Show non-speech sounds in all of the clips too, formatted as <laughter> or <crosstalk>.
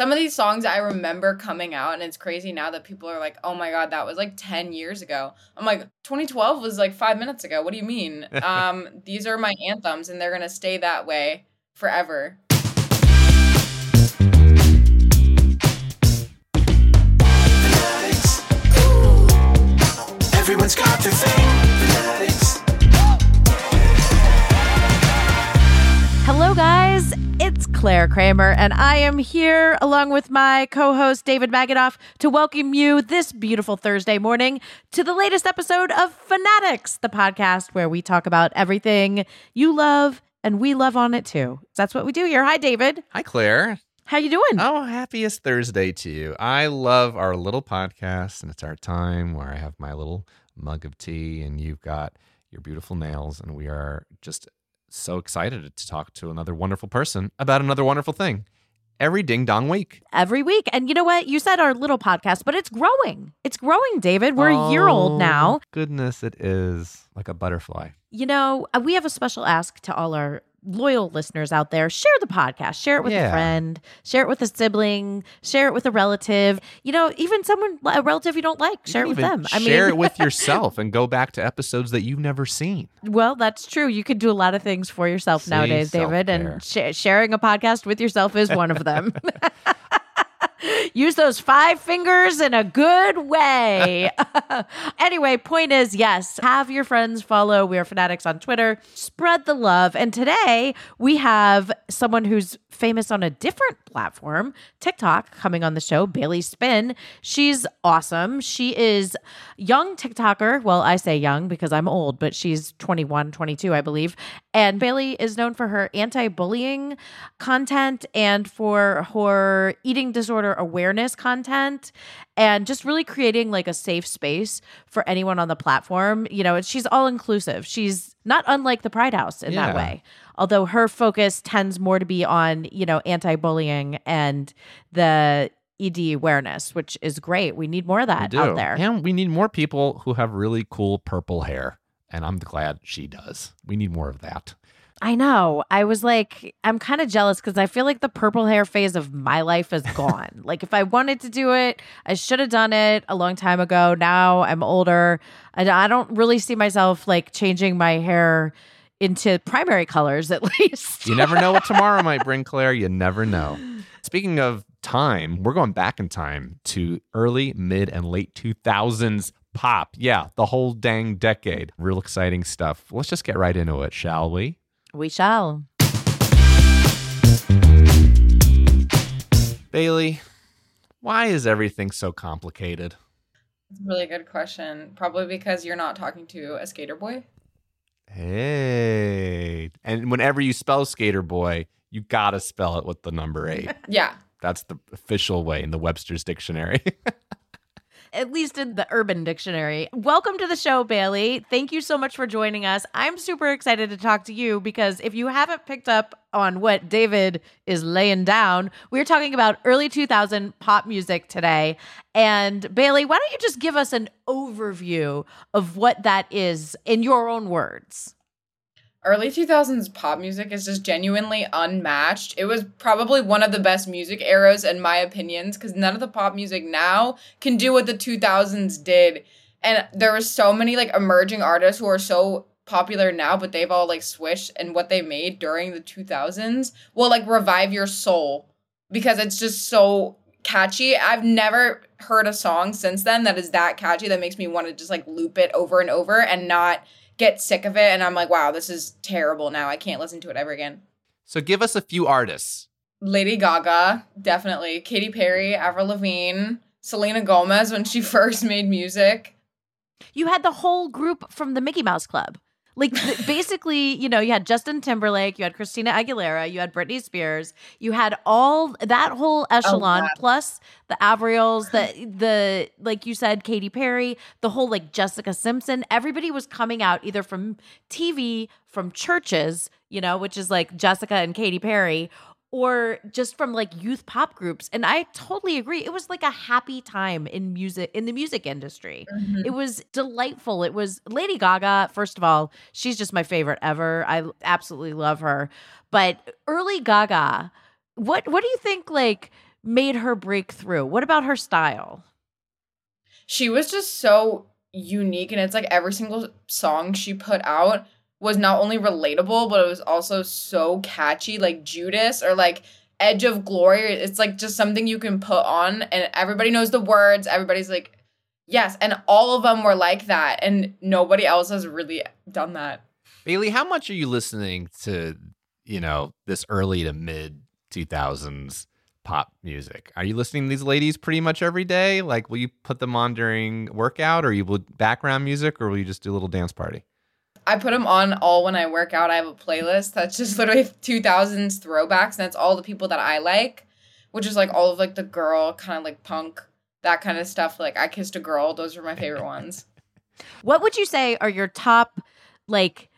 Some of these songs I remember coming out, and it's crazy now that people are like, oh my God, that was like 10 years ago. I'm like, 2012 was like five minutes ago. What do you mean? <laughs> um, these are my anthems, and they're going to stay that way forever. Clare Kramer, and I am here along with my co host, David Magidoff, to welcome you this beautiful Thursday morning to the latest episode of Fanaddicts, the podcast where we talk about everything you love and we love on it too. That's what we do here. Hi, David. Hi, Claire. How you doing? Oh, happiest Thursday to you. I love our little podcast, and it's our time where I have my little mug of tea, and you've got your beautiful nails, and we are just so excited to talk to another wonderful person about another wonderful thing every ding dong week. Every week. And you know what? You said our little podcast, but it's growing. It's growing, David. We're a year old Oh, now. Goodness, it is like a butterfly. You know, uh, we have a special ask to all our loyal listeners out there. Share the podcast, share it with a friend, share it with a sibling, share it with a relative. You know, even someone, a relative you don't like, share it with can I mean, Share it with yourself and go back to episodes that you've never seen. <laughs> Well, that's true. You can do a lot of things for yourself See, nowadays, David, and sh- sharing a podcast with yourself is one of them. <laughs> <laughs> Use those five fingers in a good way. <laughs> anyway, point is yes, have your friends follow We Are Fanaddicts on Twitter, spread the love. And today we have someone who's famous on a different platform, TikTok, coming on the show, Bailey Spinn. She's awesome. She is young TikToker. Well, I say young because I'm old, but she's 21, 22, I believe. And Bailey is known for her anti-bullying content and for her eating disorder awareness content and just really creating like a safe space for anyone on the platform. You know, she's all inclusive. She's not unlike the Pride House in that way. Although her focus tends more to be on, you know, anti-bullying and the ED awareness, which is great. We need more of that out there. And we need more people who have really cool purple hair. And I'm glad she does. We need more of that. I know. I was like, I'm kind of jealous because I feel like the purple hair phase of my life is gone. <laughs> like, if I wanted to do it, I should have done it a long time ago. Now I'm older. I, I don't really see myself like changing my hair into primary colors, at <laughs> least. You never know what tomorrow might bring, Clare. You never know. Speaking of time, we're going back in time to early, mid, and late 2000s pop. Yeah, the whole dang decade. Real exciting stuff. Let's just get right into it, shall we? we shall. Bailey, why is everything so complicated? It's a really good question. Probably because you're not talking to a skater boy. Hey. And whenever you spell skater boy, you got to spell it with the number eight. <laughs> Yeah. That's the official way in the Webster's dictionary. <laughs> at least in the urban dictionary. Welcome to the show, Bailey. Thank you so much for joining us. I'm super excited to talk to you because if you haven't picked up on what David is laying down, we're talking about early 2000 pop music today. And Bailey, why don't you just give us an overview of what that is in your own words? Early 2000s pop music is just genuinely unmatched. It was probably one of the best music eras, in my opinions, because none of the pop music now can do what the 2000s did. And there were so many like emerging artists who are so popular now, but they've all like switched and what they made during the 2000s will like revive your soul because it's just so catchy. I've never heard a song since then that is that catchy that makes me want to just like loop it over and over and not get sick of it and I'm like, wow, this is terrible now. I can't listen to it ever again. So give us a few artists. Lady Gaga, definitely. Katy Perry, Avril Lavigne, Selena Gomez when she <laughs> first made music. You had the whole group from the Mickey Mouse Club. Like th- basically, you know, you had Justin Timberlake, you had Christina Aguilera, you had Britney Spears, you had all that whole oh, echelon yeah. plus the Avrils, the the like you said, Katy Perry, the whole like Jessica Simpson. Everybody was coming out either from TV, from churches, you know, which is like Jessica and Katy Perry, or just from like youth pop groups. And i totally agree. It was like a happy time in music in the music industry. Mhm. it was delightful. It was lady gaga first of all she's just my favorite ever. I absolutely love her. But early gaga what what do you think like made her break through? What about her style? She was just so unique and it's like every single song she put out was not only relatable but it was also so catchy like Judas or like Edge of Glory it's like just something you can put on and everybody knows the words everybody's like yes and all of them were like that and nobody else has really done that Bailey, how much are you listening to, you know, this early to mid 2000s pop music? Are you listening to these ladies pretty much every day? Like, will you put them on during workout or you will background music or will you just do a little dance party? I put them on all when I work out. I have a playlist that's just <laughs> literally 2000s throwbacks, and that's all the people that I like, which is like all of like the girl kind of like punk, that kind of stuff. Like I kissed a girl; those were my favorite ones. What would you say are your top like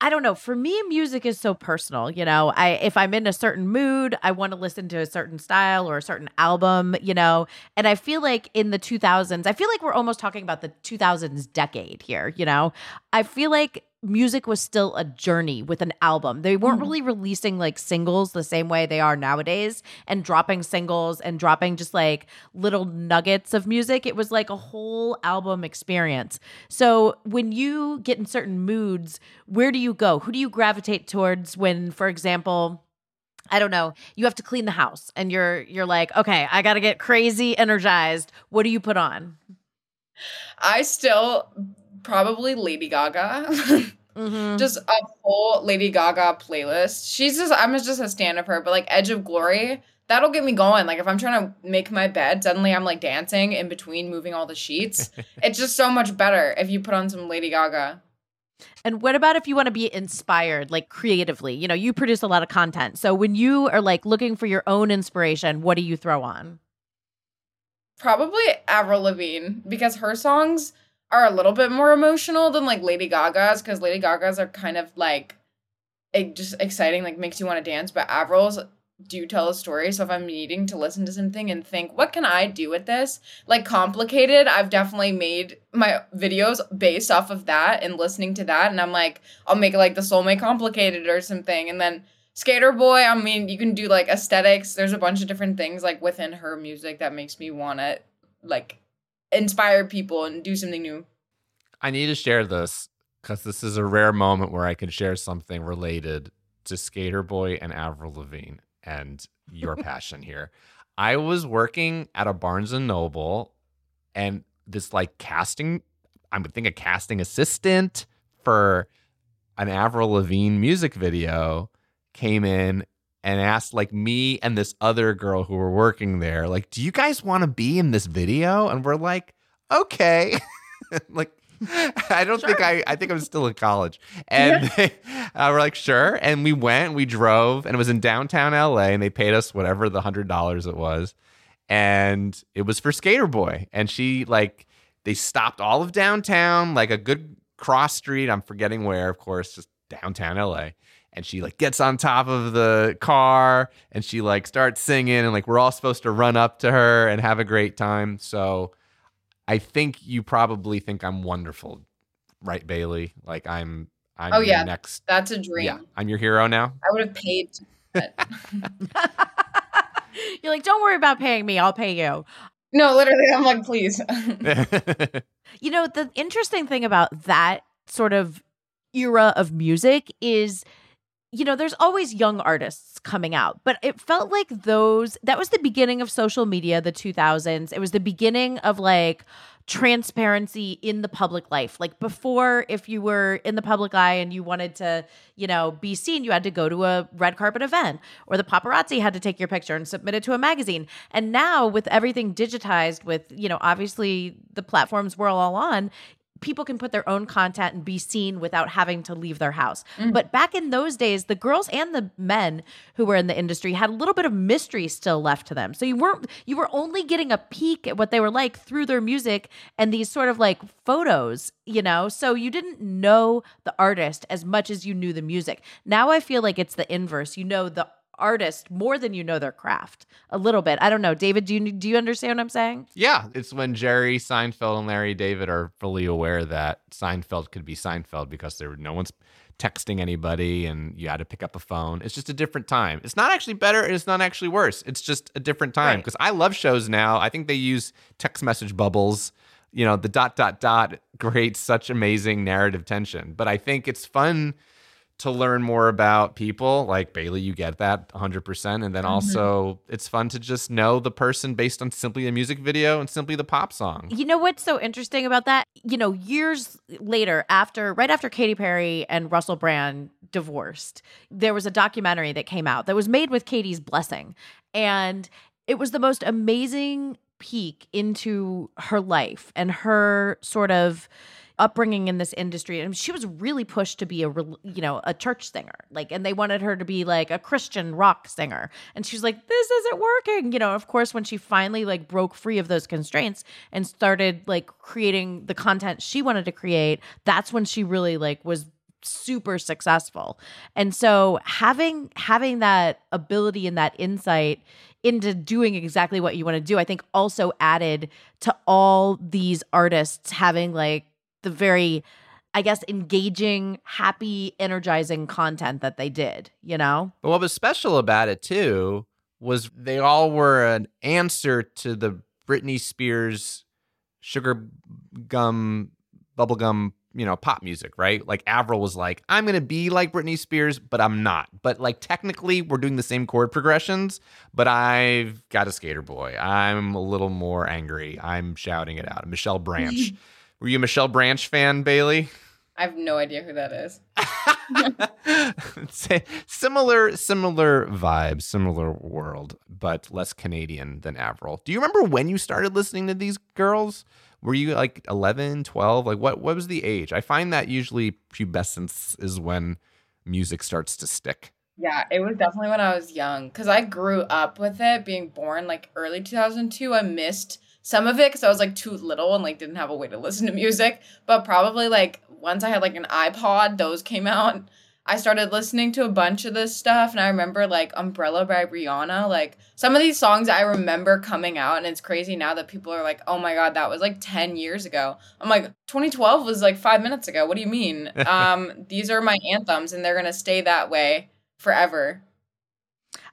I don't know, for me music is so personal, you know. I if I'm in a certain mood, I want to listen to a certain style or a certain album, you know. And I feel like in the 2000s, I feel like we're almost talking about the 2000s decade here, you know. I feel like music was still a journey with an album. They weren't hmm. really releasing like singles the same way they are nowadays and dropping singles and dropping just like little nuggets of music. It was like a whole album experience. So when you get in certain moods, where do you go? Who do you gravitate towards when, for example, I don't know, you have to clean the house and you're you're like, okay, I got to get crazy energized. What do you put on? I still probably Lady Gaga. Mhm. just a full Lady Gaga playlist. She's just I'm just a stan of her, but like Edge of Glory, that'll get me going. Like if I'm trying to make my bed, suddenly I'm like dancing in between moving all the sheets. <laughs> it's just so much better if you put on some Lady Gaga. And what about if you want to be inspired, like creatively? You know, you produce a lot of content. So when you are like looking for your own inspiration, what do you throw on? Probably Avril Lavigne because her songs are a little bit more emotional than like Lady Gaga's because Lady Gaga's are kind of like it just exciting, like makes you want to dance. But Avril's do tell a story. So if I'm needing to listen to something and think, what can I do with this? Like complicated, I've definitely made my videos based off of that and listening to that. And I'm like, I'll make like the soulmate complicated or something. And then Skater Boy, I mean, you can do like aesthetics. There's a bunch of different things like within her music that makes me want to like inspire people and do something new. I need to share this because this is a rare moment where I can share something related to Skater Boy and Avril Lavigne and your <laughs> passion here. I was working at a Barnes and Noble and this like casting, I would think a casting assistant for an Avril Lavigne music video came in and asked like me and this other girl who were working there, like, do you guys want to be in this video? And we're like, okay. <laughs> like I don't think I I think I was still in college. <laughs> And they, uh, we're like, sure. And we went, we drove, and it was in downtown LA, and they paid us whatever the hundred dollars it was. And it was for Skater Boy. And she like they stopped all of downtown, like a good cross street. I'm forgetting where, of course, just downtown LA. And she like gets on top of the car and she like starts singing and like we're all supposed to run up to her and have a great time. So I think you probably think I'm wonderful, right, Bailey? Like I'm I'm Oh, your yeah. next That's a dream. Yeah, I'm your hero now. I would have paid. to- <laughs> You're like, don't worry about paying me, I'll pay you. no, literally, I'm like, please. <laughs> You know, the interesting thing about that sort of era of music is you know, there's always young artists coming out, but it felt like those, that was the beginning of social media, the 2000s. It was the beginning of like transparency in the public life. Like before, if you were in the public eye and you wanted to, you know, be seen, you had to go to a red carpet event or the paparazzi had to take your picture and submit it to a magazine. And now with everything digitized, with, you know, obviously the platforms we're all on, people can put their own content and be seen without having to leave their house. Mm-hmm. But back in those days, the girls and the men who were in the industry had a little bit of mystery still left to them. So you weren't you were only getting a peek at what they were like through their music and these sort of like photos, you know? So you didn't know the artist as much as you knew the music. Now I feel like it's the inverse. You know the artist more than you know their craft a little bit. I don't know, David. Do you do you understand what I'm saying? Yeah, it's when Jerry Seinfeld and Larry David are fully aware that Seinfeld could be Seinfeld because there no one's texting anybody and you had to pick up a phone. It's just a different time. It's not actually better and it's not actually worse. It's just a different time because right. I love shows now. I think they use text message bubbles. You know, the dot dot dot creates such amazing narrative tension. But I think it's fun to learn more about people like Bailey, you get that 100%. And then mm-hmm. also, it's fun to just know the person based on simply a music video and simply the pop song. You know what's so interesting about that? You know, years later, after right after Katy Perry and Russell Brand divorced, there was a documentary that came out that was made with Katy's blessing. And it was the most amazing peek into her life and her sort of upbringing in this industry and she was really pushed to be a you know a church singer like and they wanted her to be like a christian rock singer. And she's like this isn't working you know of course when she finally like broke free of those constraints and started like creating the content she wanted to create that's when she really like was super successful. And so having having that ability and that insight into doing exactly what you want to do i think also added to all these artists having like the very I guess engaging, happy, energizing content that they did, you know? But what was special about it too was they all were an answer to the Britney Spears sugar gum bubblegum, you know, pop music, right? Like Avril was like, I'm gonna be like Britney Spears, but I'm not. But like technically we're doing the same chord progressions, but I've got a skater boy. I'm a little more angry. I'm shouting it out. Michelle Branch. <laughs> Were you a Michelle Branch fan, Bailey? I have no idea who that is. <laughs> similar, similar vibes, similar world, but less Canadian than Avril. Do you remember when you started listening to these girls? Were you like 11, 12? Like what what was the age? I find that usually pubescence is when music starts to stick. Yeah, it was definitely when I was young cuz I grew up with it being born like early 2002. I missed some of it because I was like too little and like didn't have a way to listen to music. But probably like once I had like an iPod, those came out. I started listening to a bunch of this stuff, and I remember like Umbrella by Rihanna. Like some of these songs I remember coming out, and it's crazy now that people are like, "Oh my god, that was like ten years ago." I'm like, 2012 was like five minutes ago. What do you mean? <laughs> um, these are my anthems, and they're gonna stay that way forever.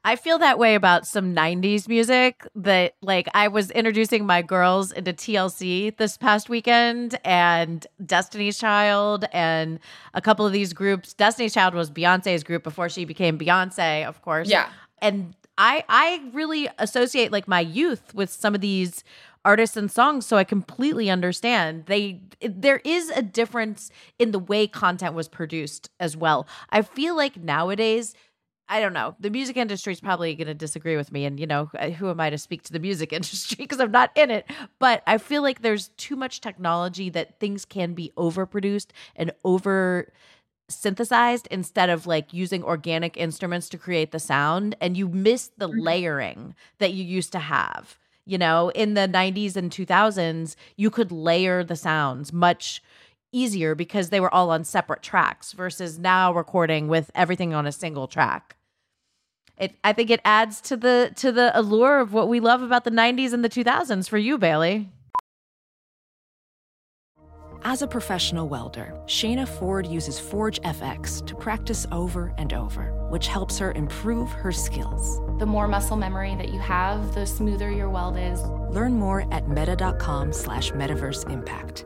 I feel that way about some 90s music that like I was introducing my girls into TLC this past weekend and Destiny's Child and a couple of these groups. Destiny's Child was Beyonce's group before she became Beyonce, of course. Yeah. And I I really associate like my youth with some of these artists and songs so I completely understand. They there is a difference in the way content was produced as well. I feel like nowadays I don't know. The music industry is probably going to disagree with me. And, you know, who am I to speak to the music <laughs> industry because I'm not in it? But I feel like there's too much technology that things can be overproduced and over synthesized instead of like using organic instruments to create the sound. And you miss the mm-hmm. layering that you used to have. You know, in the 90s and 2000s, you could layer the sounds much easier because they were all on separate tracks versus now recording with everything on a single track. It I think it adds to the to the allure of what we love about the 90s and the 2000s for you, Bailey. As a professional welder, Shayna Ford uses Forge FX to practice over and over, which helps her improve her skills. The more muscle memory that you have, the smoother your weld is. Learn more at meta.com slash metaverse impact.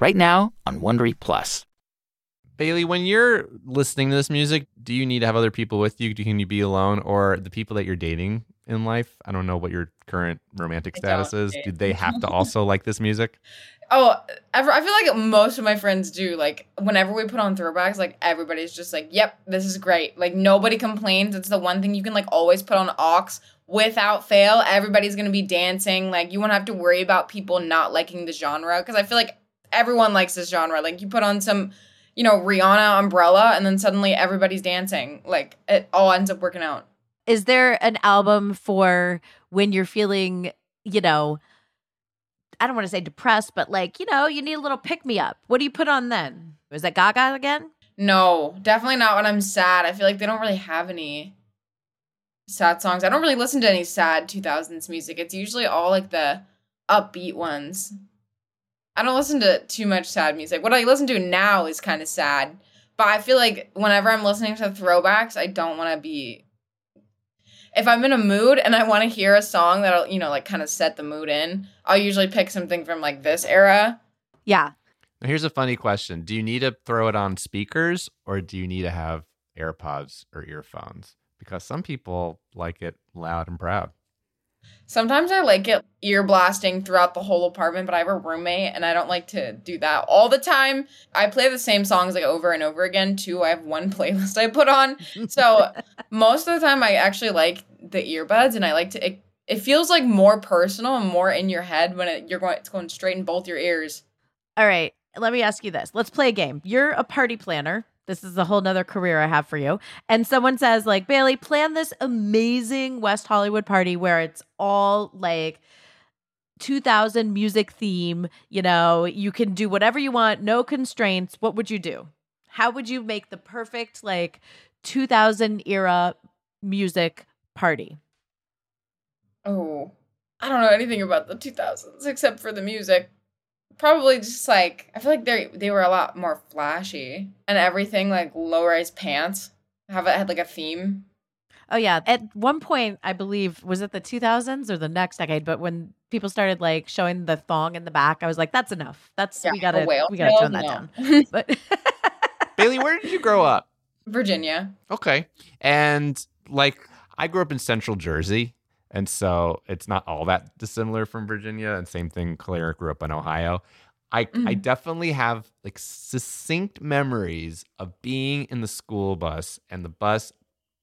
right now on Wondery Plus. Bailey, when you're listening to this music, do you need to have other people with you? Can you be alone, or the people that you're dating in life? I don't know what your current romantic status is. Do they have to also like this music? <laughs> Oh, I feel like most of my friends do. Like, whenever we put on throwbacks, like, everybody's just like, yep, this is great. Like, nobody complains. It's the one thing you can, like, always put on aux without fail. Everybody's going to be dancing. Like, you won't have to worry about people not liking the genre. Because I feel like everyone likes this genre. Like, you put on some, you know, Rihanna umbrella, and then suddenly everybody's dancing. Like, it all ends up working out. Is there an album for when you're feeling, you know, I don't want to say depressed, but like, you know, you need a little pick me up. What do you put on then? Was that Gaga again? No, definitely not when I'm sad. I feel like they don't really have any sad songs. I don't really listen to any sad 2000s music. It's usually all like the upbeat ones. I don't listen to too much sad music. What I listen to now is kind of sad. But I feel like whenever I'm listening to throwbacks, I don't want to be if I'm in a mood and I want to hear a song that'll, you know, like kind of set the mood in, I'll usually pick something from like this era. Yeah. Now, here's a funny question: Do you need to throw it on speakers, or do you need to have AirPods or earphones? Because some people like it loud and proud. Sometimes I like it ear blasting throughout the whole apartment, but I have a roommate and I don't like to do that all the time. I play the same songs like over and over again too. I have one <laughs> playlist I put on. So <laughs> most of the time I actually like the earbuds and I like to it, it feels like more personal and more in your head when it, you're going it's going straight in both your ears. All right. Let me ask you this. Let's play a game. You're a party planner. This is a whole nother career I have for you. And someone says, like, Bailey, plan this amazing West Hollywood party where it's all like 2000 music theme. You know, you can do whatever you want, no constraints. What would you do? How would you make the perfect, like, 2000 era music party? Oh, I don't know anything about the 2000s except for the music. Probably just like I feel like they they were a lot more flashy and everything like low rise pants. Have it had like a theme. Oh yeah. At one point, I believe was it the 2000s or the next decade, but when people started like showing the thong in the back, I was like, "That's enough. That's Yeah, we gotta whale we gotta tail? tone that No. down." <laughs> But <laughs> Bailey, where did you grow up? Virginia. Okay. And like I grew up in central Jersey. And so it's not all that dissimilar from Virginia. And same thing, Clare grew up in Ohio. I, I Mhm. definitely have like succinct memories of being in the school bus and the bus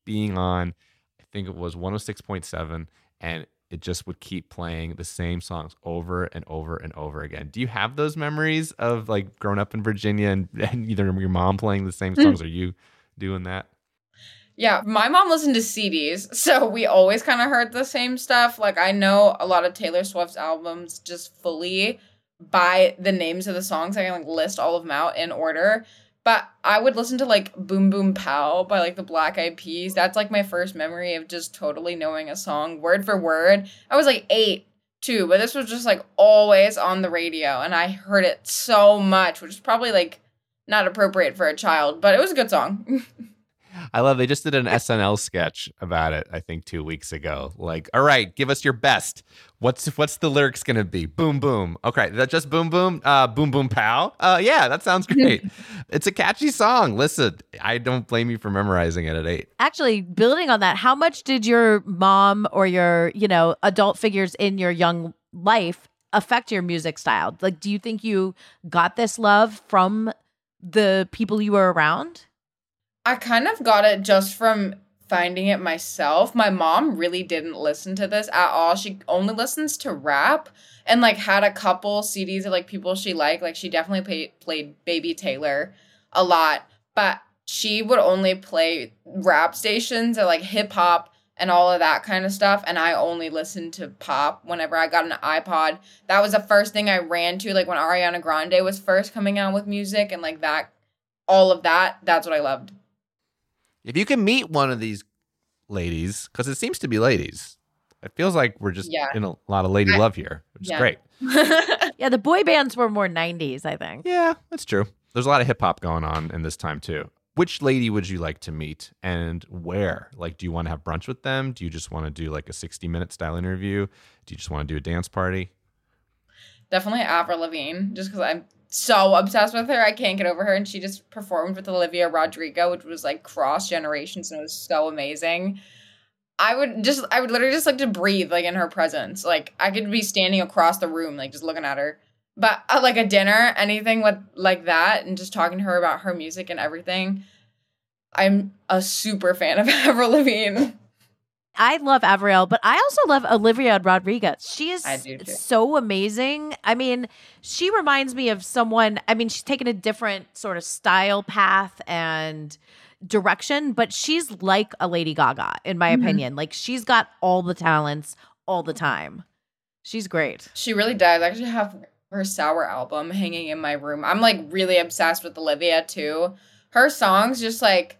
being on, I think it was 106.7, and it just would keep playing the same songs over and over and over again. Do you have those memories of like growing up in Virginia and, and either your mom playing the same songs or you doing that? Yeah, my mom listened to CDs, so we always kind of heard the same stuff. Like I know a lot of Taylor Swift's albums just fully by the names of the songs. I can like list all of them out in order. But I would listen to like Boom Boom Pow by like the Black Eyed Peas. That's like my first memory of just totally knowing a song word for word. I was like eight too, but this was just like always on the radio, and I heard it so much, which is probably like not appropriate for a child, but it was a good song. <laughs> I love they just did an SNL sketch about it, I think 2 weeks ago. Like, "All right, give us your best. What's what's the lyrics going to be? Boom boom. Okay, that just boom boom? Uh boom boom pow? Uh yeah, that sounds <laughs> great. it's a catchy song. Listen, I don't blame you for memorizing it at 8. actually, building on that, how much did your mom or your, you know, adult figures in your young life affect your music style? Like, do you think you got this love from the people you were around? I kind of got it just from finding it myself. My mom really didn't listen to this at all. She only listens to rap and like had a couple CDs of like people she liked. Like she definitely played played Baby Taylor a lot, but she would only play rap stations or like hip hop and all of that kind of stuff. And I only listened to pop whenever I got an iPod. That was the first thing I ran to, like when Ariana Grande was first coming out with music and like that, all of that. That's what I loved. If you can meet one of these ladies, because it seems to be ladies, it feels like we're just Yeah. in a lot of lady I- love here, which Yeah. is great. <laughs> Yeah, the boy bands were more 90s, I think. Yeah, that's true. There's a lot of hip hop going on in this time too. Which lady would you like to meet and where? Like, do you want to have brunch with them? Do you just want to do like a 60 minute style interview? Do you just want to do a dance party? Definitely Avril Lavigne, just because I'm so obsessed with her. I can't get over her. And she just performed with Olivia Rodrigo, which was like cross generations and it was so amazing. I would just, I would literally just like to breathe like in her presence. Like I could be standing across the room, like just looking at her. But at like a dinner, anything with like that, and just talking to her about her music and everything. I'm a super fan of <laughs> Avril Lavigne. I love Avril, but I also love Olivia Rodriguez. She is I do too. so amazing. I mean, she reminds me of someone, I mean, she's taken a different sort of style path and direction, but she's like a Lady Gaga, in my Mhm. opinion. Like, she's got all the talents all the time. She's great. She really does. I actually have her Sour album hanging in my room. I'm like really obsessed with Olivia too. Her songs just like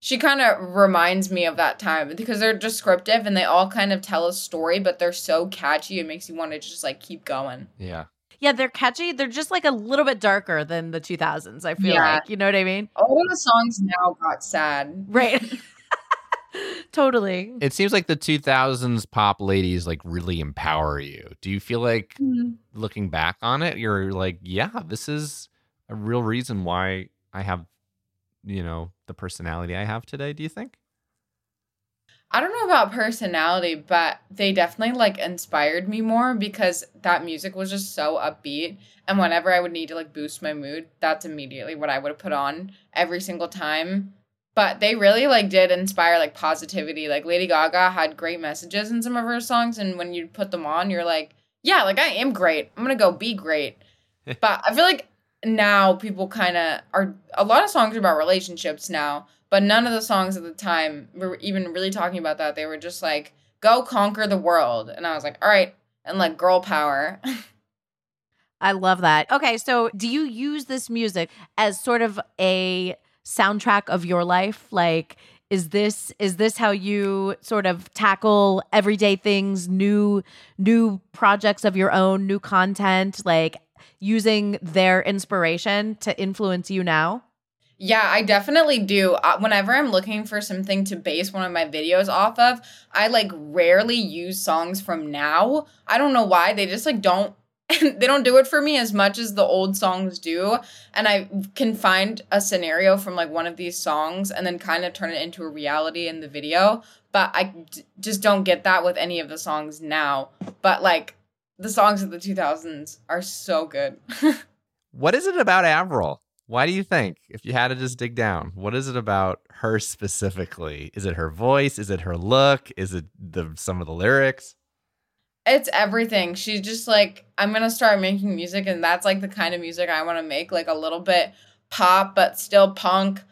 she kind of reminds me of that time because they're descriptive and they all kind of tell a story, but they're so catchy it makes you want to just like keep going. Yeah. Yeah, they're catchy. They're just like a little bit darker than the 2000s, I feel Yeah. like. You know what I mean? All the songs now got sad. Right. <laughs> <laughs> totally. It seems like the 2000s pop ladies like really empower you. Do you feel like mm-hmm. looking back on it, you're like, yeah, this is a real reason why I have, you know, the personality I have today? Do you think? I don't know about personality, but they definitely like inspired me more because that music was just so upbeat. And whenever I would need to like boost my mood, that's immediately what I would put on every single time. But they really like did inspire like positivity. Like Lady Gaga had great messages in some of her songs, and when you put them on, you're like, yeah, like I am great. I'm gonna go be great. <laughs> but I feel like now people kind of are a lot of songs are about relationships now but none of the songs at the time were even really talking about that. They were just like go conquer the world. And i was like all right and like girl power. <laughs> I love that. Okay, so do you use this music as sort of a soundtrack of your life? Like is this is this how you sort of tackle everyday things, new new projects of your own, new content, like using their inspiration to influence you now? yeah i definitely do. Uh, whenever i'm looking for something to base one of my videos off of i like rarely use songs from now. I don't know why. They just like don't <laughs> they don't do it for me as much as the old songs do. And i can find a scenario from like one of these songs and then kind of turn it into a reality in the video. But i d- just don't get that with any of the songs now. But like the songs of the 2000s are so good <laughs> What is it about Avril? Why do you think, if you had to just dig down, what is it about her specifically? Is it her voice? Is it her look? Is it the some of the lyrics? it's everything she's just like i'm gonna start making music and that's like the kind of music i want to make like a little bit pop but still punk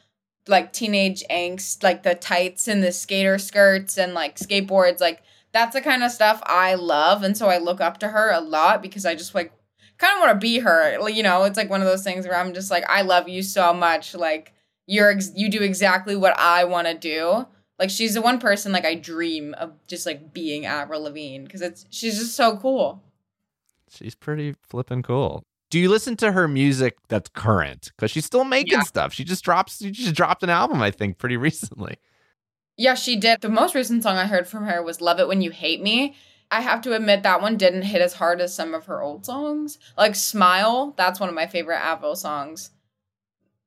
like teenage angst like the tights and the skater skirts and like skateboards like that's the kind of stuff i love and so i look up to her a lot because i just like kind of want to be her you know it's like one of those things where i'm just like i love you so much like you're ex- you do exactly what i want to do like she's the one person like I dream of just like being Avril Lavigne because it's she's just so cool. She's pretty flippin' cool. Do you listen to her music that's current? Because she's still making Yeah. stuff. She just drops. She just dropped an album, I think, pretty recently. Yeah, she did. The most recent song I heard from her was "Love It When You Hate Me." I have to admit that one didn't hit as hard as some of her old songs. Like "Smile," that's one of my favorite Avril songs.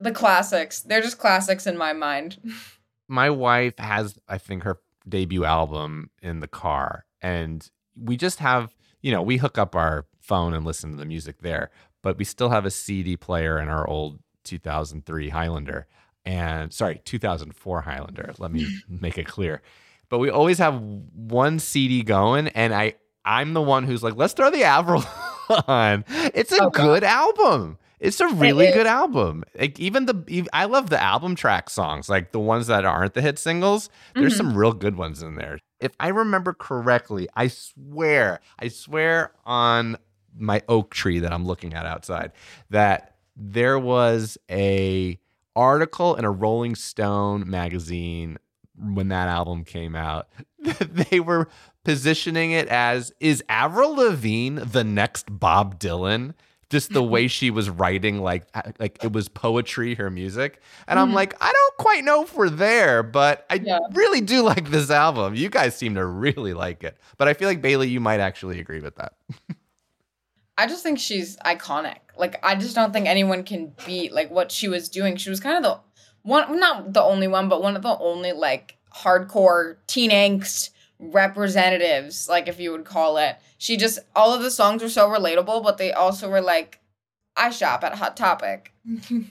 The classics, they're just classics in my mind. <laughs> my wife has i think her debut album in the car and we just have you know we hook up our phone and listen to the music there but we still have a cd player in our old 2003 highlander and sorry, 2004 Highlander. Let me <laughs> make it clear. But we always have one CD going, and I I'm the one who's like, let's throw the Avril <laughs> on. It's a Oh, good album. It's a really good album. Like even the I love the album track songs, like the ones that aren't the hit singles. There's Mhm. some real good ones in there. If I remember correctly, I swear, I swear on my oak tree that I'm looking at outside that there was a article in a Rolling Stone magazine when that album came out. <laughs> they were positioning it as is Avril Lavigne the next Bob Dylan? Just the way <laughs> she was writing, like like it was poetry, her music, and I'm Mhm. like, I don't quite know if we're there, but I Yeah. really do like this album. You guys seem to really like it, but I feel like Bailey, you might actually agree with that. <laughs> I just think she's iconic. Like I just don't think anyone can beat like what she was doing. She was kind of the one not the only one, but one of the only like hardcore teen angst representatives, like if you would call it. She just all of the songs were so relatable, but they also were like I shop at Hot Topic. <laughs>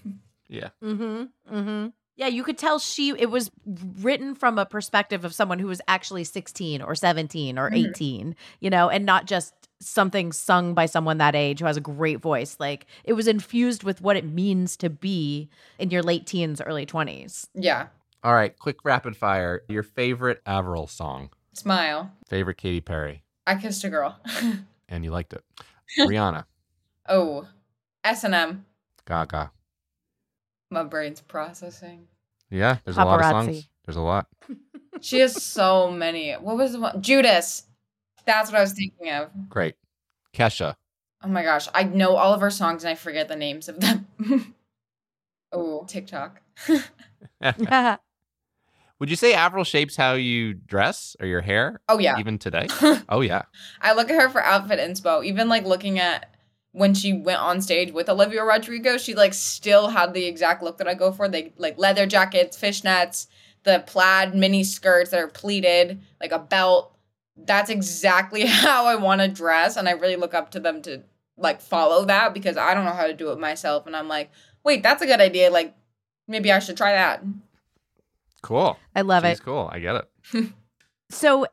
Yeah. Mm-hmm. Mm-hmm. Yeah, you could tell she it was written from a perspective of someone who was actually 16 or 17 or Mhm. 18, you know, and not just something sung by someone that age who has a great voice. Like it was infused with what it means to be in your late teens, early 20s. Yeah. All right, quick rapid fire. Your favorite Avril song, Smile. favorite Katy Perry, I kissed a girl. <laughs> and you liked it. Rihanna, <laughs> oh. S and M. Gaga. My brain's processing. Yeah, there's a lot of songs. There's a lot. She has so many. What was the one? Judas. That's what I was thinking of. Great. Kesha. Oh my gosh. I know all of her songs and I forget the names of them. <laughs> oh, TikTok. <laughs> Would you say Avril shapes how you dress or your hair? Oh, yeah. Even today? <laughs> oh yeah. I look at her for outfit inspo. Even like looking at when she went on stage with Olivia Rodrigo, she like still had the exact look that I go for. They like leather jackets, fishnets, the plaid mini skirts that are pleated, like a belt. That's exactly <laughs> how I want to dress. And I really look up to them to like follow that because I don't know how to do it myself. And I'm like, wait, that's a good idea. Like maybe I should try that. Cool. I love She's it. cool. I get it. <laughs> So,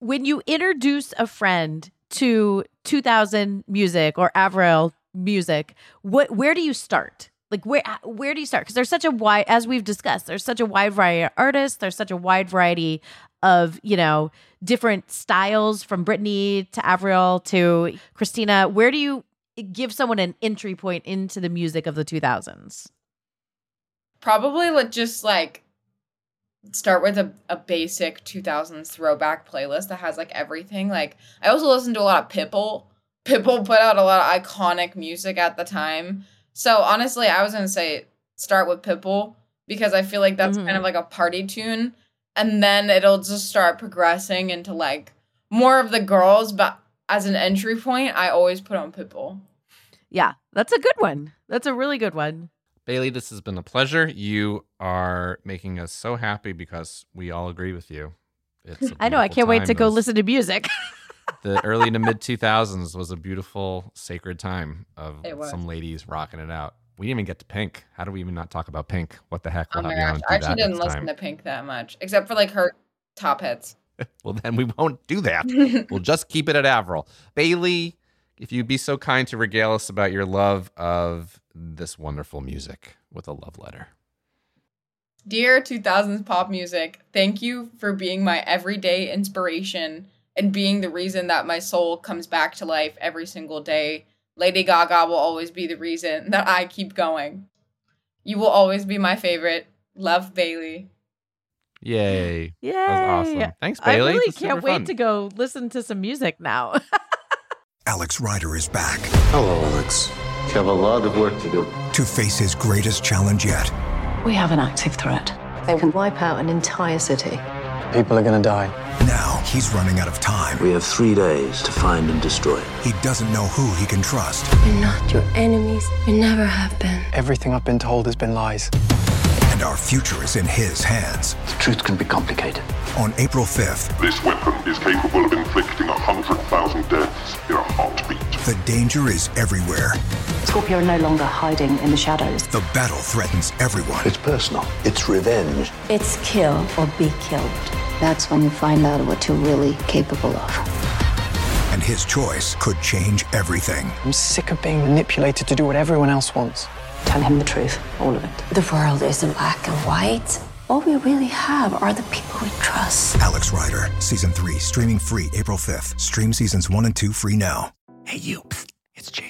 when you introduce a friend to 2000 music or Avril music, what where do you start? Like where uh, where do you start? Because there's such a wide, as we've discussed, there's such a wide variety of artists. There's such a wide variety of you know different styles from Britney to Avril to Christina. Where do you give someone an entry point into the music of the 2000s? Probably let just like start with a, a basic 2000s throwback playlist that has like everything. Like I also listen to a lot of Pitbull. Pitbull put out a lot of iconic music at the time. So honestly, I was gonna say start with Pitbull because I feel like that's Mhm. kind of like a party tune, and then it'll just start progressing into like more of the girls. But as an entry point, I always put on Pitbull. Yeah, that's a good one. That's a really good one. Bailey, this has been a pleasure. You are making us so happy because we all agree with you. It's a <laughs> I know. I can't wait to go listen to music. <laughs> The early to mid 2000s was a beautiful, sacred time of some ladies rocking it out. We didn't even get to Pink. How do we even not talk about Pink? What the heck? Oh We'll my you on gosh, I actually didn't listen time. to Pink that much, except for like her top hits. <laughs> Well, then we won't do that. <laughs> we'll just keep it at Avril. Bailey, if you'd be so kind to regale us about your love of this wonderful music with a love letter. Dear 2000s pop music, thank you for being my everyday inspiration and being the reason that my soul comes back to life every single day. Lady Gaga will always be the reason that I keep going. You will always be my favorite. Love Bailey. Yay. Yay! That was awesome. Thanks, Bailey. I really can't wait fun. to go listen to some music now. <laughs> Alex Rider is back Hello, Alex. You have a lot of work to do. to face his greatest challenge yet. We have an active threat. They can wipe out an entire city. People are gonna die. Now he's running out of time. We have three days to find and destroy. He doesn't know who he can trust. We're not your enemies. We never have been. Everything I've been told has been lies. And our future is in his hands. The truth can be complicated. On April 5th, This weapon is capable of inflicting 100,000 deaths in a heartbeat. The danger is everywhere. Scorpio are no longer hiding in the shadows. The battle threatens everyone. It's personal. It's revenge. It's kill or be killed. That's when you find out what you're really capable of. And his choice could change everything. I'm sick of being manipulated to do what everyone else wants. Tell him the truth, all of it. The world isn't black and white. All we really have are the people we trust. Alex Rider, Season 3, streaming free April 5th. Stream Seasons 1 and 2 free now. Hey, you. Psst, it's Jason Bateman.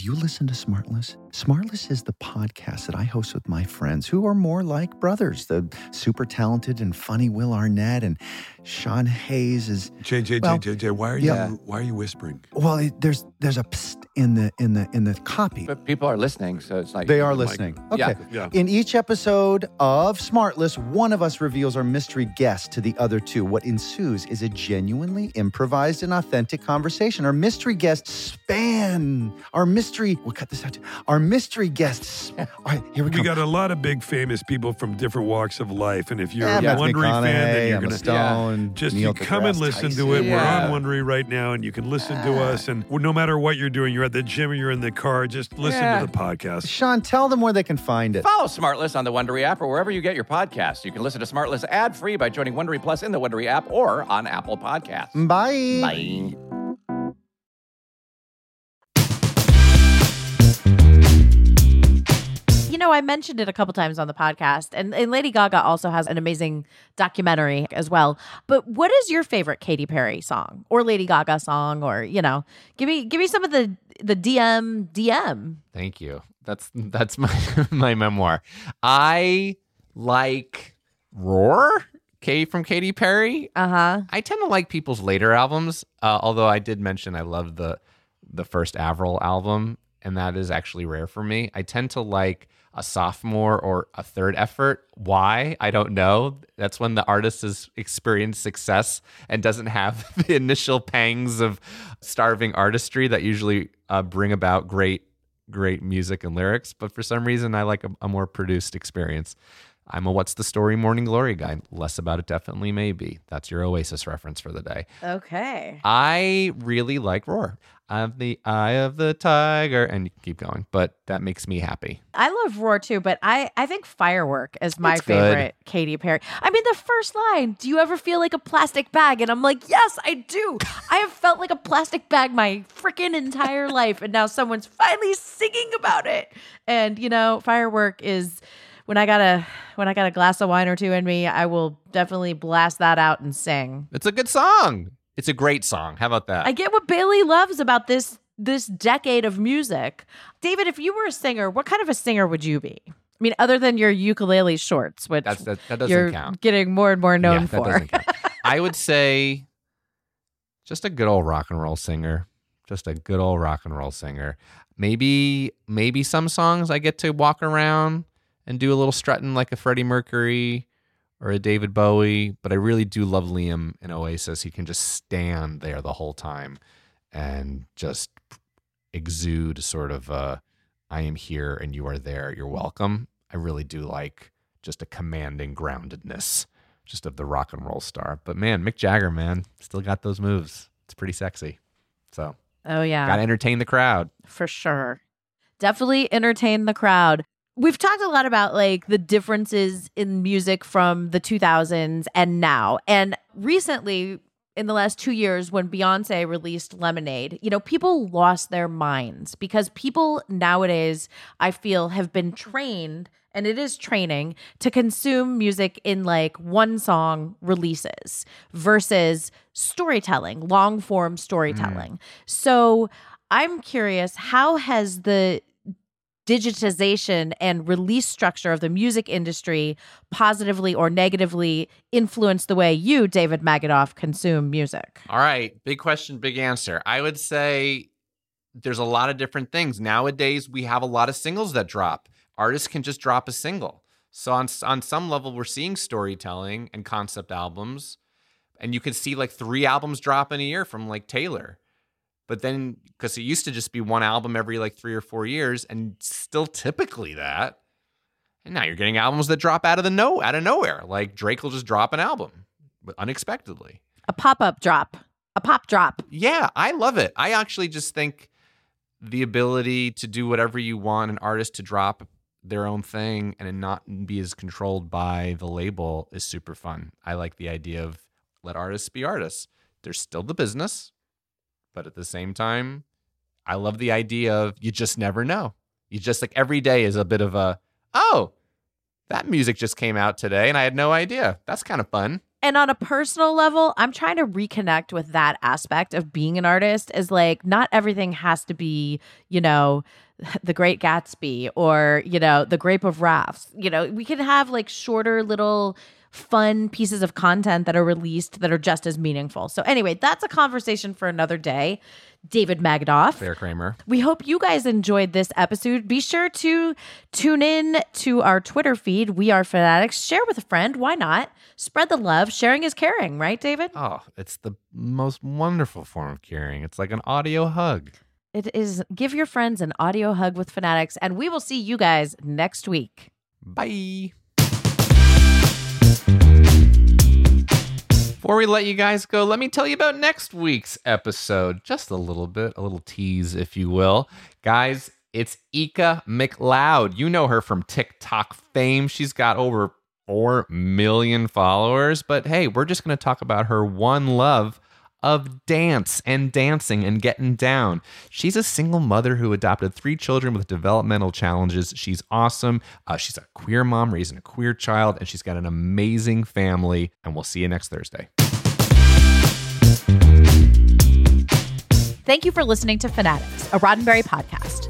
Have you listened to Smartless? Smartless is the podcast that I host with my friends who are more like brothers. The super talented and funny Will Arnett and Sean Hayes is JJ well, JJ. Why are yeah. you why are you whispering? Well, it, there's there's a psst in the in the in the copy. But people are listening, so it's like They are listening. Yeah. Okay. Yeah. In each episode of Smartless, one of us reveals our mystery guest to the other two. What ensues is a genuinely improvised and authentic conversation. Our mystery guests span our mystery. We'll cut this out. Our mystery guests. All right, here we, We go. got a lot of big famous people from different walks of life, and if you're Yeah, a Matthew Wondery fan, then you're Emma gonna Stone, just Neil you come and deGrasse listen to it. Yeah. We're on Wondery right now, and you can listen to us. And no matter what you're doing, you're at the gym or you're in the car, just listen Yeah. to the podcast. Sean, tell them where they can find it. Follow Smartless on the Wondery app or wherever you get your podcasts. You can listen to Smartless ad free by joining Wondery Plus in the Wondery app or on Apple Podcasts. Bye. Bye. Know, I mentioned it a couple times on the podcast, and, and Lady Gaga also has an amazing documentary as well. But what is your favorite Katy Perry song or Lady Gaga song, or you know, give me give me some of the the DM DM. Thank you. That's that's my <laughs> my memoir. I like Roar, K from Katy Perry. Uh huh. I tend to like people's later albums, uh, although I did mention I love the the first Avril album, and that is actually rare for me. I tend to like a sophomore or a third effort. Why? I don't know. That's when the artist has experienced success and doesn't have <laughs> the initial pangs of starving artistry that usually uh, bring about great, great music and lyrics. But for some reason, I like a, a more produced experience. I'm a What's the Story Morning Glory guy. Less about it, definitely, maybe. That's your Oasis reference for the day. Okay. I really like Roar. I'm the eye of the tiger, and you can keep going, but that makes me happy. I love Roar too, but I I think Firework is my It's good. favorite Katy Perry. I mean, the first line, "Do you ever feel like a plastic bag?" And I'm like, "Yes, I do. I have felt like a plastic bag my freaking entire life, and now someone's finally singing about it." And you know, Firework is when I got a when I got a glass of wine or two in me, I will definitely blast that out and sing. It's a good song. It's a great song. How about that? I get what Bailey loves about this this decade of music. David, if you were a singer, what kind of a singer would you be? I mean, other than your ukulele shorts, which That's, that, that doesn't you're count. getting more and more known yeah, for. Doesn't count. <laughs> I would say just a good old rock and roll singer. Just a good old rock and roll singer. Maybe maybe some songs I get to walk around and do a little strutting like a Freddie Mercury or a David Bowie, but I really do love Liam in Oasis. He can just stand there the whole time and just exude sort of a I am here and you are there. You're welcome. I really do like just a commanding groundedness just of the rock and roll star. But man, Mick Jagger, man, still got those moves. It's pretty sexy. So, Oh yeah. got to entertain the crowd. for sure. Definitely entertain the crowd. We've talked a lot about like the differences in music from the 2000s and now. And recently, in the last two years, when Beyonce released Lemonade, you know, people lost their minds because people nowadays, I feel, have been trained. And it is training to consume music in like one song releases versus storytelling, long form storytelling. Mm. So I'm curious, how has the digitization and release structure of the music industry positively or negatively influenced the way you, David Magidoff, consume music? All right, big question, big answer. I would say there's a lot of different things. Nowadays, we have a lot of singles that drop. Artists can just drop a single. So on on some level, we're seeing storytelling and concept albums, and you can see like three albums drop in a year from like Taylor. But then, because it used to just be one album every like three or four years, and still typically that. And now you're getting albums that drop out of the no out of nowhere. Like Drake will just drop an album, but unexpectedly. A pop up drop. a pop drop. Yeah, I love it. I actually just think the ability to do whatever you want, an artist to drop their own thing and not be as controlled by the label is super fun. I like the idea of let artists be artists. There's still the business, but at the same time, I love the idea of you just never know. You just like every day is a bit of a, oh, that music just came out today and I had no idea. That's kind of fun. And on a personal level, I'm trying to reconnect with that aspect of being an artist is like not everything has to be, you know, <laughs> the Great Gatsby or, you know, the Grape of Wrath. You know, we can have like shorter little fun pieces of content that are released that are just as meaningful. So anyway, that's a conversation for another day. David Magidoff. Clare Kramer. We hope you guys enjoyed this episode. Be sure to tune in to our Twitter feed. We are Fanaddicts. Share with a friend. Why not? Spread the love. Sharing is caring, right, David? Oh, it's the most wonderful form of caring. It's like an audio hug. It is give your friends an audio hug with Fanaddicts, and we will see you guys next week. Bye. Before we let you guys go, let me tell you about next week's episode. Just a little bit, a little tease, if you will. Guys, it's Ika McLeod. You know her from TikTok fame. She's got over 4 million followers. But hey, we're just going to talk about her one love of dance and dancing and getting down. She's a single mother who adopted three children with developmental challenges. She's awesome. Uh, she's a queer mom raising a queer child, and she's got an amazing family. And we'll see you next Thursday. Thank you for listening to Fanaddicts, a Roddenberry podcast.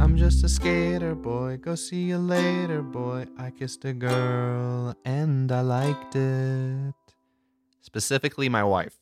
I'm just a skater boy. Go see you later, boy. I kissed a girl and I liked it. Specifically, my wife.